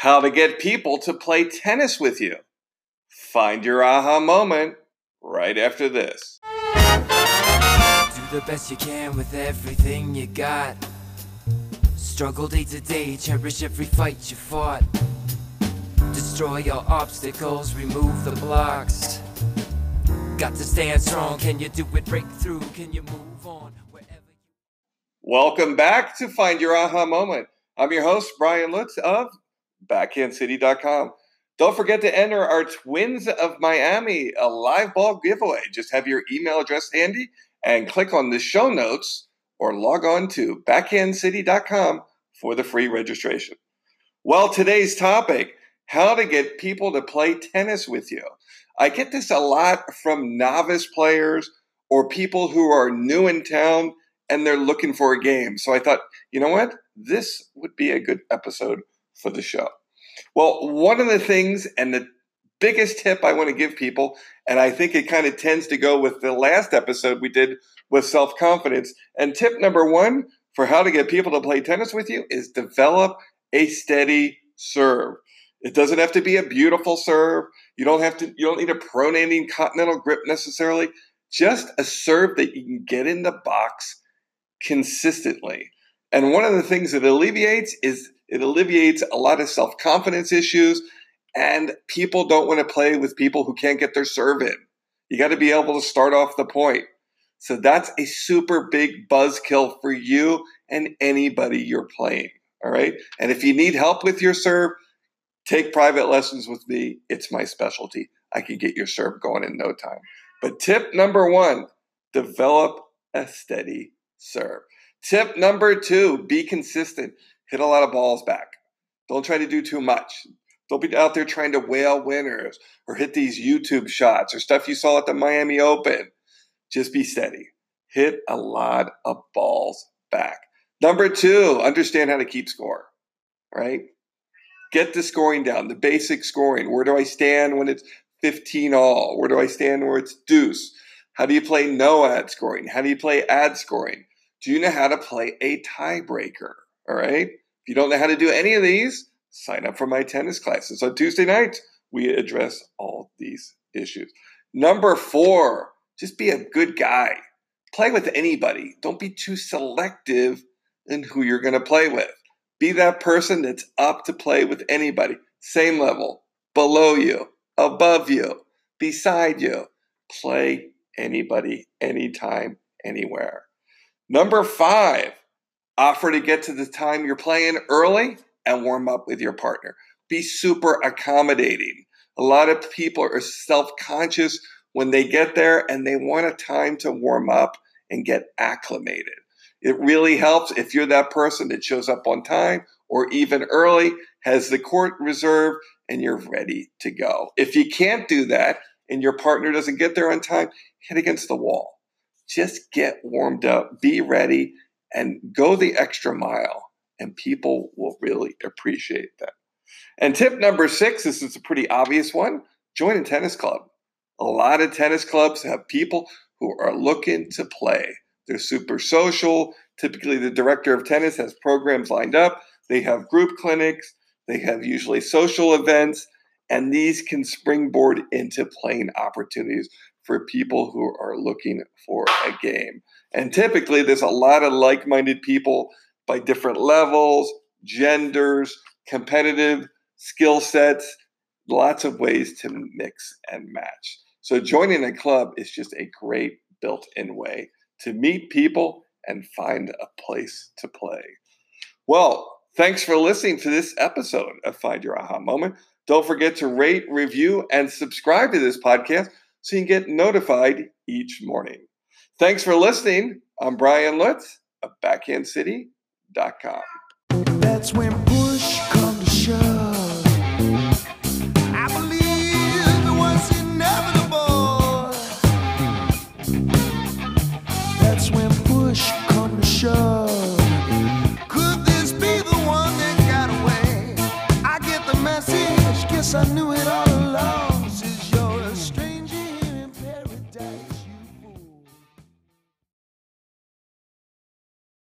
how to get people to play tennis with you. Find your aha moment right after this. Do the best you can with everything you got. Struggle day to day, cherish every fight you fought. Destroy your obstacles, remove the blocks. Got to stand strong. Can you do it? Break through. Can you move on wherever you Welcome back to Find Your Aha Moment. I'm your host, Brian Lutz of BackhandCity.com. Don't forget to enter our Twins of Miami, a live ball giveaway. Just have your email address handy and click on the show notes or log on to BackhandCity.com for the free registration. Well, today's topic how to get people to play tennis with you. I get this a lot from novice players or people who are new in town and they're looking for a game. So I thought, you know what? This would be a good episode for the show. Well, one of the things and the biggest tip I want to give people, and I think it kind of tends to go with the last episode we did with self confidence. And tip number one for how to get people to play tennis with you is develop a steady serve. It doesn't have to be a beautiful serve. You don't have to, you don't need a pronating continental grip necessarily. Just a serve that you can get in the box consistently. And one of the things it alleviates is it alleviates a lot of self confidence issues, and people don't want to play with people who can't get their serve in. You got to be able to start off the point. So that's a super big buzzkill for you and anybody you're playing. All right. And if you need help with your serve, take private lessons with me. It's my specialty. I can get your serve going in no time. But tip number one develop a steady serve. Tip number two be consistent. Hit a lot of balls back. Don't try to do too much. Don't be out there trying to whale winners or hit these YouTube shots or stuff you saw at the Miami Open. Just be steady. Hit a lot of balls back. Number two, understand how to keep score, right? Get the scoring down, the basic scoring. Where do I stand when it's 15 all? Where do I stand where it's deuce? How do you play no ad scoring? How do you play ad scoring? Do you know how to play a tiebreaker? All right. If you don't know how to do any of these, sign up for my tennis classes. On Tuesday nights, we address all these issues. Number four, just be a good guy. Play with anybody. Don't be too selective in who you're going to play with. Be that person that's up to play with anybody, same level, below you, above you, beside you. Play anybody, anytime, anywhere. Number five, offer to get to the time you're playing early and warm up with your partner. Be super accommodating. A lot of people are self conscious when they get there and they want a time to warm up and get acclimated. It really helps if you're that person that shows up on time or even early, has the court reserved, and you're ready to go. If you can't do that and your partner doesn't get there on time, hit against the wall. Just get warmed up, be ready, and go the extra mile, and people will really appreciate that. And tip number six this is a pretty obvious one join a tennis club. A lot of tennis clubs have people who are looking to play. They're super social. Typically, the director of tennis has programs lined up. They have group clinics. They have usually social events. And these can springboard into playing opportunities for people who are looking for a game. And typically, there's a lot of like minded people by different levels, genders, competitive skill sets, lots of ways to mix and match. So, joining a club is just a great built in way to meet people and find a place to play. Well, thanks for listening to this episode of Find Your Aha Moment. Don't forget to rate, review, and subscribe to this podcast so you can get notified each morning. Thanks for listening. I'm Brian Lutz of BackhandCity.com. That's when guess I knew it all.